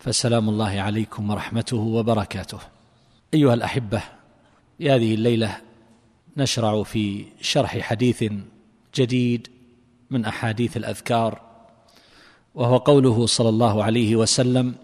فسلام الله عليكم ورحمته وبركاته. أيها الأحبة في هذه الليلة نشرع في شرح حديث جديد من أحاديث الأذكار وهو قوله صلى الله عليه وسلم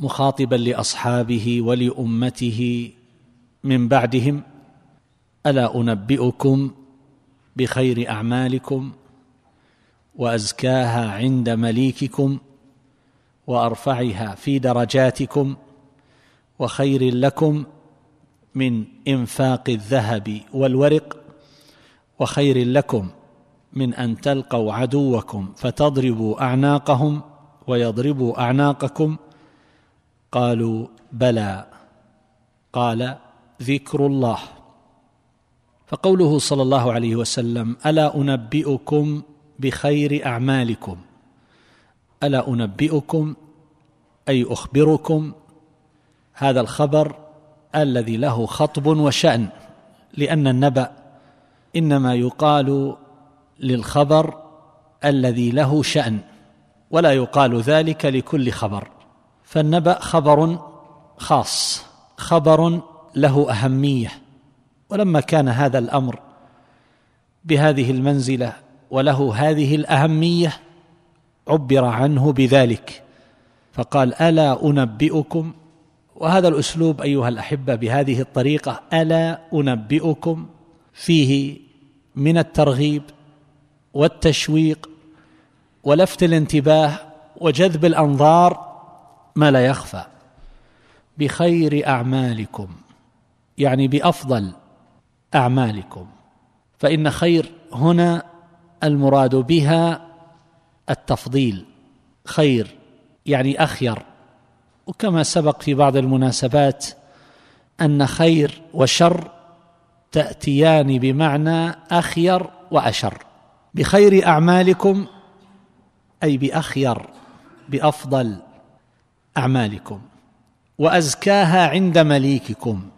مخاطبا لأصحابه ولأمته من بعدهم ألا أنبئكم بخير أعمالكم وأزكاها عند مليككم؟ وأرفعها في درجاتكم وخير لكم من إنفاق الذهب والورق وخير لكم من أن تلقوا عدوكم فتضربوا أعناقهم ويضربوا أعناقكم. قالوا بلى. قال ذكر الله. فقوله صلى الله عليه وسلم ألا أنبئكم بخير أعمالكم؟ ألا أنبئكم أي أخبركم هذا الخبر الذي له خطب وشأن؟ لأن النبأ إنما يقال للخبر الذي له شأن ولا يقال ذلك لكل خبر. فالنبأ خبر خاص خبر له أهمية. ولما كان هذا الأمر بهذه المنزلة وله هذه الأهمية عبر عنه بذلك. فقال ألا أنبئكم؟ وهذا الأسلوب أيها الأحبة بهذه الطريقة ألا أنبئكم؟ فيه من الترغيب والتشويق ولفت الانتباه وجذب الأنظار ما لا يخفى. بخير أعمالكم يعني بأفضل أعمالكم. فإن خير هنا المراد بها التفضيل خير يعني أخير. وكما سبق في بعض المناسبات أن خير وشر تأتيان بمعنى أخير وأشر. بخير أعمالكم أي بأخير بأفضل أعمالكم. وأزكاها عند مليككم.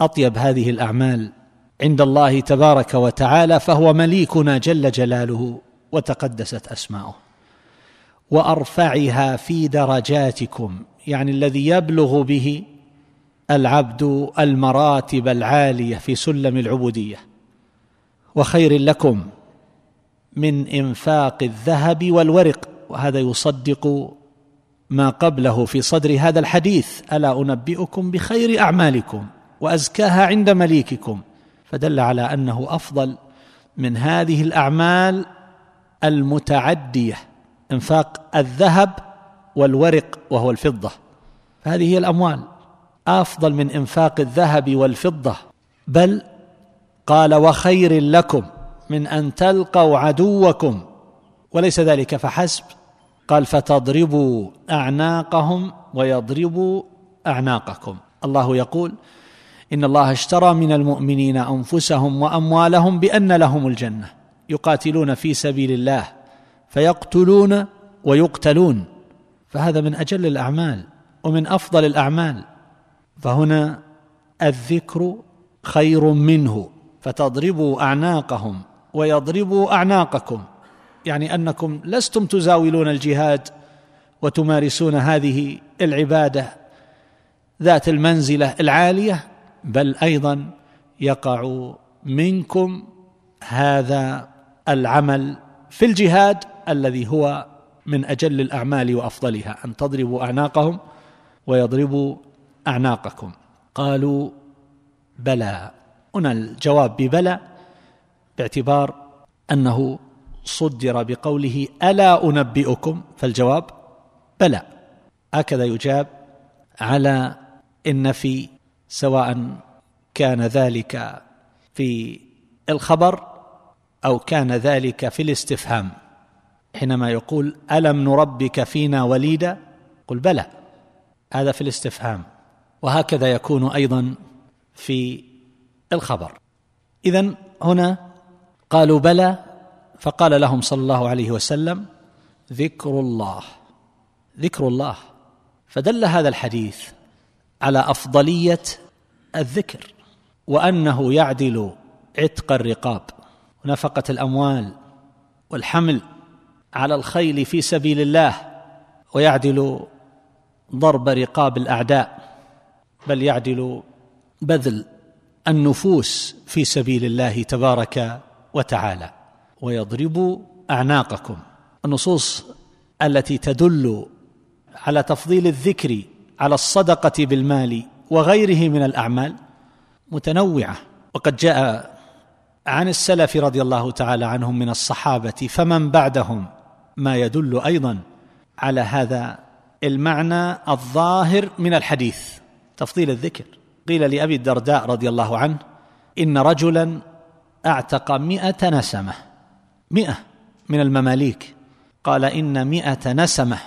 أطيب هذه الأعمال عند الله تبارك وتعالى فهو مليكنا جل جلاله. وتقدست أسماؤه. وأرفعها في درجاتكم يعني الذي يبلغ به العبد المراتب العالية في سلم العبودية. وخير لكم من إنفاق الذهب والورق. وهذا يصدق ما قبله في صدر هذا الحديث ألا أنبئكم بخير أعمالكم وأزكاها عند مليككم؟ فدل على أنه أفضل من هذه الأعمال المتعدية إنفاق الذهب والورق وهو الفضة. فهذه هي الأموال. أفضل من إنفاق الذهب والفضة. بل قال وخير لكم من أن تلقوا عدوكم. وليس ذلك فحسب. قال فتضربوا أعناقهم ويضربوا أعناقكم. الله يقول إن الله اشترى من المؤمنين أنفسهم وأموالهم بأن لهم الجنة. يقاتلون في سبيل الله فيقتلون ويقتلون فهذا من أجل الأعمال ومن أفضل الأعمال. فهنا الذكر خير منه فتضربوا أعناقهم ويضربوا أعناقكم. يعني أنكم لستم تزاولون الجهاد وتمارسون هذه العبادة ذات المنزلة العالية بل أيضا يقع منكم هذا العمل في الجهاد الذي هو من أجل الأعمال وأفضلها أن تضربوا أعناقهم ويضربوا أعناقكم. قالوا بلى. هنا الجواب ببلى باعتبار أنه صدر بقوله ألا أنبئكم؟ فالجواب بلى. هكذا يجاب على النفي سواء كان ذلك في الخبر أو كان ذلك في الاستفهام. حينما يقول ألم نربك فينا وليدا؟ قل بلى هذا في الاستفهام. وهكذا يكون أيضا في الخبر. اذا هنا قالوا بلى فقال لهم صلى الله عليه وسلم ذكر الله ذكر الله. فدل هذا الحديث على أفضلية الذكر وأنه يعدل عتق الرقاب. ونفقة الأموال والحمل على الخيل في سبيل الله ويعدل ضرب رقاب الأعداء بل يعدل بذل النفوس في سبيل الله تبارك وتعالى. ويضرب أعناقكم. النصوص التي تدل على تفضيل الذكر على الصدقة بالمال وغيره من الأعمال متنوعة. وقد جاء عن السلف رضي الله تعالى عنهم من الصحابة فمن بعدهم؟ ما يدل أيضا على هذا المعنى الظاهر من الحديث. تفضيل الذكر. قيل لأبي الدرداء رضي الله عنه إن رجلا أعتق مئة نسمة. مئة من المماليك. قال إن مئة نسمة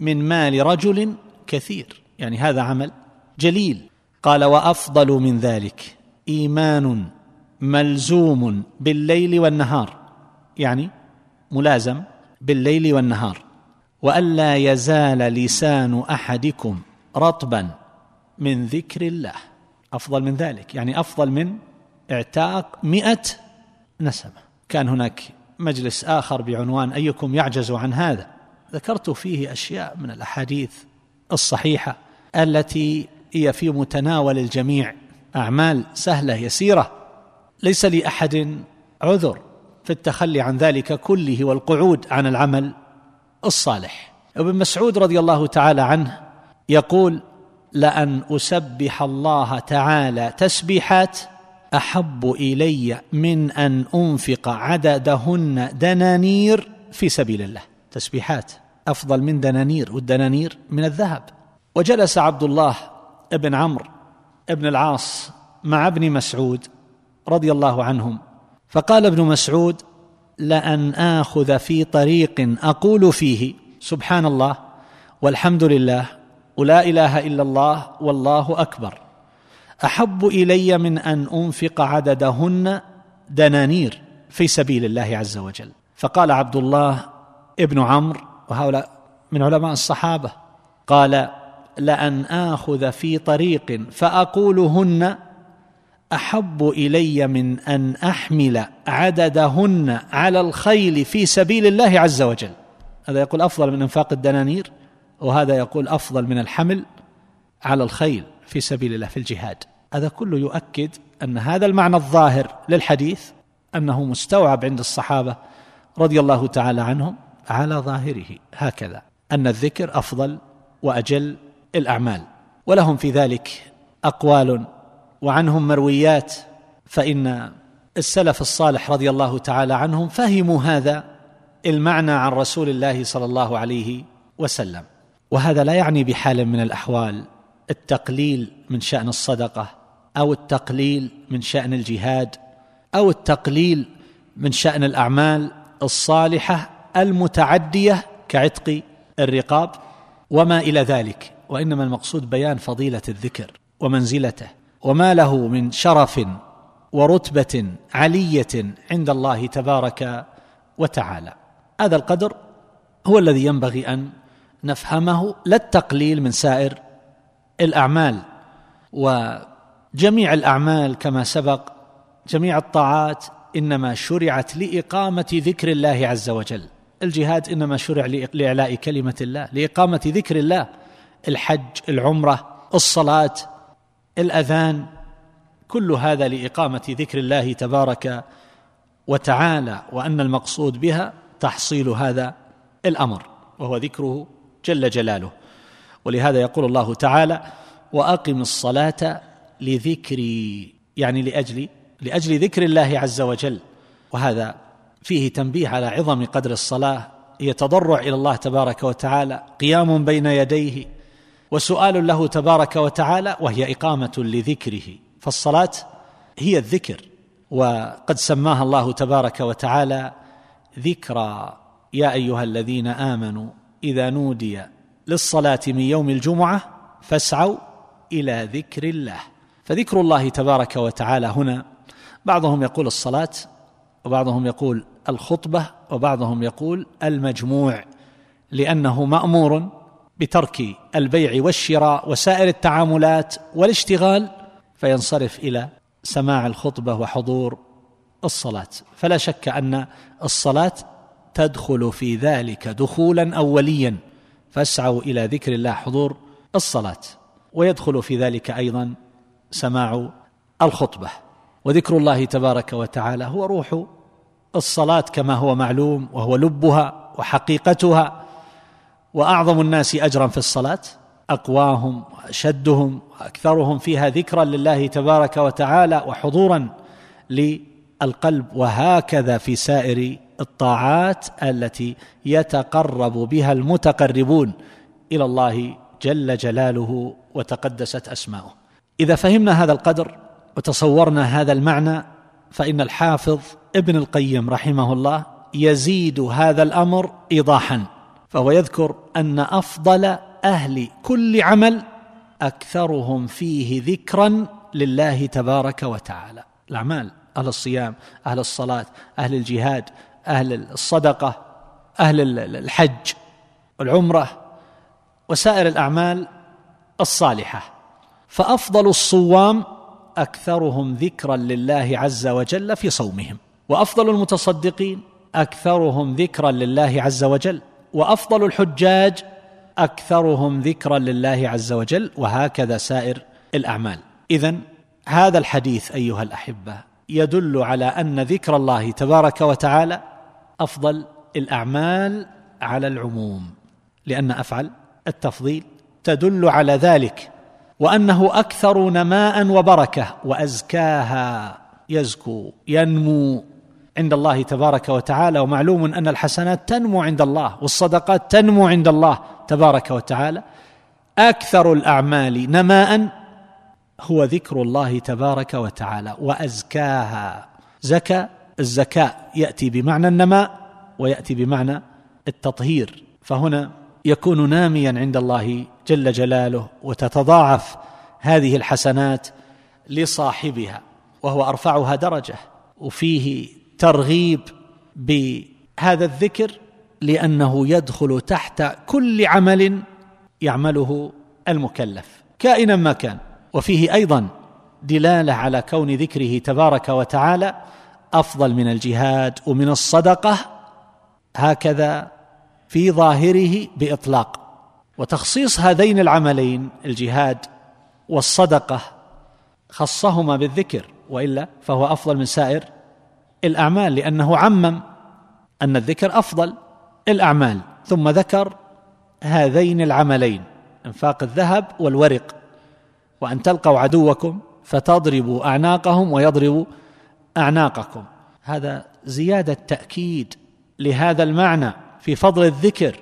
من مال رجل كثير. يعني هذا عمل جليل. قال وأفضل من ذلك إيمان ملزوم بالليل والنهار يعني ملازم بالليل والنهار. وألا يزال لسان أحدكم رطبا من ذكر الله. أفضل من ذلك يعني أفضل من اعتاق مئة نسمة. كان هناك مجلس آخر بعنوان أيكم يعجز عن هذا. ذكرت فيه أشياء من الأحاديث الصحيحة التي هي في متناول الجميع. أعمال سهلة يسيرة. ليس لاحد عذر في التخلي عن ذلك كله والقعود عن العمل الصالح. ابن مسعود رضي الله تعالى عنه يقول لأن أسبح الله تعالى تسبيحات أحب إلي من أن أنفق عددهن دنانير في سبيل الله. تسبيحات أفضل من دنانير والدنانير من الذهب. وجلس عبد الله بن عمرو بن العاص مع ابن مسعود رضي الله عنهم. فقال ابن مسعود لأن آخذ في طريق أقول فيه سبحان الله والحمد لله ولا إله إلا الله والله أكبر. أحب إلي من أن أنفق عددهن دنانير في سبيل الله عز وجل. فقال عبد الله ابن عمرو وهؤلاء من علماء الصحابة قال لأن آخذ في طريق فأقولهن أحب إلي من أن أحمل عددهن على الخيل في سبيل الله عز وجل. هذا يقول أفضل من إنفاق الدنانير وهذا يقول أفضل من الحمل على الخيل في سبيل الله في الجهاد. هذا كله يؤكد أن هذا المعنى الظاهر للحديث أنه مستوعب عند الصحابة رضي الله تعالى عنهم على ظاهره هكذا أن الذكر أفضل وأجل الأعمال. ولهم في ذلك أقوال وعنهم مرويات فإن السلف الصالح رضي الله تعالى عنهم فهموا هذا المعنى عن رسول الله صلى الله عليه وسلم. وهذا لا يعني بحال من الأحوال التقليل من شأن الصدقة أو التقليل من شأن الجهاد أو التقليل من شأن الأعمال الصالحة المتعدية كعتق الرقاب وما إلى ذلك. وإنما المقصود بيان فضيلة الذكر ومنزلته. وما له من شرف ورتبة علية عند الله تبارك وتعالى. هذا القدر هو الذي ينبغي أن نفهمه لا التقليل من سائر الأعمال. وجميع الأعمال كما سبق جميع الطاعات إنما شرعت لإقامة ذكر الله عز وجل. الجهاد إنما شرع لإعلاء كلمة الله لإقامة ذكر الله. الحج العمرة الصلاة الأذان كل هذا لإقامة ذكر الله تبارك وتعالى وأن المقصود بها تحصيل هذا الأمر وهو ذكره جل جلاله. ولهذا يقول الله تعالى وأقم الصلاة لذكري يعني لأجل لأجل ذكر الله عز وجل. وهذا فيه تنبيه على عظم قدر الصلاة هي تضرع إلى الله تبارك وتعالى قيام بين يديه وسؤال له تبارك وتعالى وهي إقامة لذكره. فالصلاة هي الذكر وقد سماها الله تبارك وتعالى ذكرى. يا أيها الذين آمنوا إذا نودي للصلاة من يوم الجمعة فاسعوا إلى ذكر الله. فذكر الله تبارك وتعالى هنا بعضهم يقول الصلاة وبعضهم يقول الخطبة وبعضهم يقول المجموع لأنه مأمور بترك البيع والشراء وسائر التعاملات والاشتغال فينصرف إلى سماع الخطبة وحضور الصلاة. فلا شك أن الصلاة تدخل في ذلك دخولا اوليا. فاسعوا إلى ذكر الله حضور الصلاة. ويدخل في ذلك أيضا سماع الخطبة. وذكر الله تبارك وتعالى هو روح الصلاة كما هو معلوم وهو لبها وحقيقتها. وأعظم الناس أجرا في الصلاة أقواهم وأشدهم وأكثرهم فيها ذكرا لله تبارك وتعالى وحضورا للقلب وهكذا في سائر الطاعات التي يتقرب بها المتقربون إلى الله جل جلاله وتقدست أسماؤه. إذا فهمنا هذا القدر وتصورنا هذا المعنى فإن الحافظ ابن القيم رحمه الله يزيد هذا الأمر ايضاحا. فهو يذكر أن أفضل أهل كل عمل أكثرهم فيه ذكرا لله تبارك وتعالى. الأعمال أهل الصيام أهل الصلاة أهل الجهاد أهل الصدقة أهل الحج والعمره وسائر الأعمال الصالحة. فأفضل الصوام أكثرهم ذكرا لله عز وجل في صومهم. وأفضل المتصدقين أكثرهم ذكرا لله عز وجل. وأفضل الحجاج أكثرهم ذكرا لله عز وجل وهكذا سائر الأعمال. اذا هذا الحديث أيها الأحبة يدل على أن ذكر الله تبارك وتعالى أفضل الأعمال على العموم لأن أفعل التفضيل تدل على ذلك وأنه أكثر نماء وبركة وأزكاها يزكو ينمو عند الله تبارك وتعالى ومعلوم أن الحسنات تنمو عند الله والصدقات تنمو عند الله تبارك وتعالى. أكثر الأعمال نماء هو ذكر الله تبارك وتعالى وأزكاها. زكى الزكاء يأتي بمعنى النماء ويأتي بمعنى التطهير. فهنا يكون ناميا عند الله جل جلاله وتتضاعف هذه الحسنات لصاحبها وهو أرفعها درجة. وفيه ترغيب بهذا الذكر لأنه يدخل تحت كل عمل يعمله المكلف كائنا ما كان. وفيه أيضا دلالة على كون ذكره تبارك وتعالى أفضل من الجهاد ومن الصدقة هكذا في ظاهره بإطلاق. وتخصيص هذين العملين الجهاد والصدقة خصهما بالذكر وإلا فهو أفضل من سائر الأعمال لأنه عمم أن الذكر أفضل الأعمال. ثم ذكر هذين العملين إنفاق الذهب والورق. وأن تلقوا عدوكم فتضربوا أعناقهم ويضربوا أعناقكم. هذا زيادة تاكيد لهذا المعنى في فضل الذكر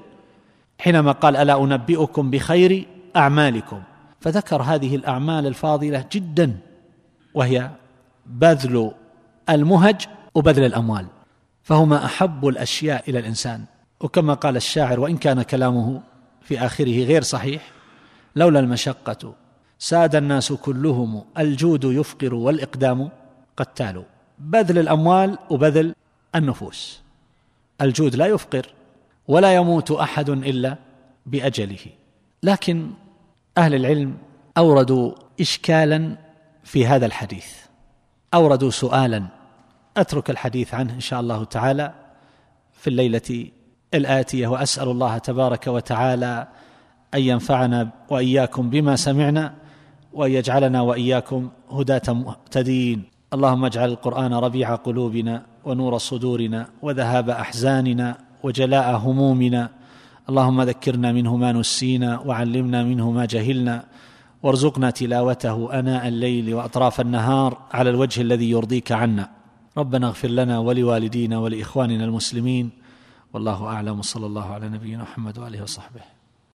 حينما قال ألا أنبئكم بخير أعمالكم؟ فذكر هذه الأعمال الفاضلة جدا وهي بذل المهج وبذل الأموال. فهما أحب الأشياء إلى الإنسان. وكما قال الشاعر وإن كان كلامه في آخره غير صحيح لولا المشقة ساد الناس كلهم الجود يفقر والإقدام قتال بذل الأموال وبذل النفوس. الجود لا يفقر ولا يموت أحد إلا بأجله. لكن أهل العلم أوردوا اشكالا في هذا الحديث. أوردوا سؤالا أترك الحديث عنه إن شاء الله تعالى في الليلة الآتية وأسأل الله تبارك وتعالى أن ينفعنا وإياكم بما سمعنا وأن يجعلنا وإياكم هداة مهتدين. اللهم اجعل القرآن ربيع قلوبنا ونور صدورنا وذهاب أحزاننا وجلاء همومنا. اللهم ذكرنا منه ما نسينا وعلمنا منه ما جهلنا. وارزقنا تلاوته آناء الليل وأطراف النهار على الوجه الذي يرضيك عنا. ربنا اغفر لنا ولوالدينا ولإخواننا المسلمين والله أعلم صلى الله على نبينا محمد وآله وصحبه.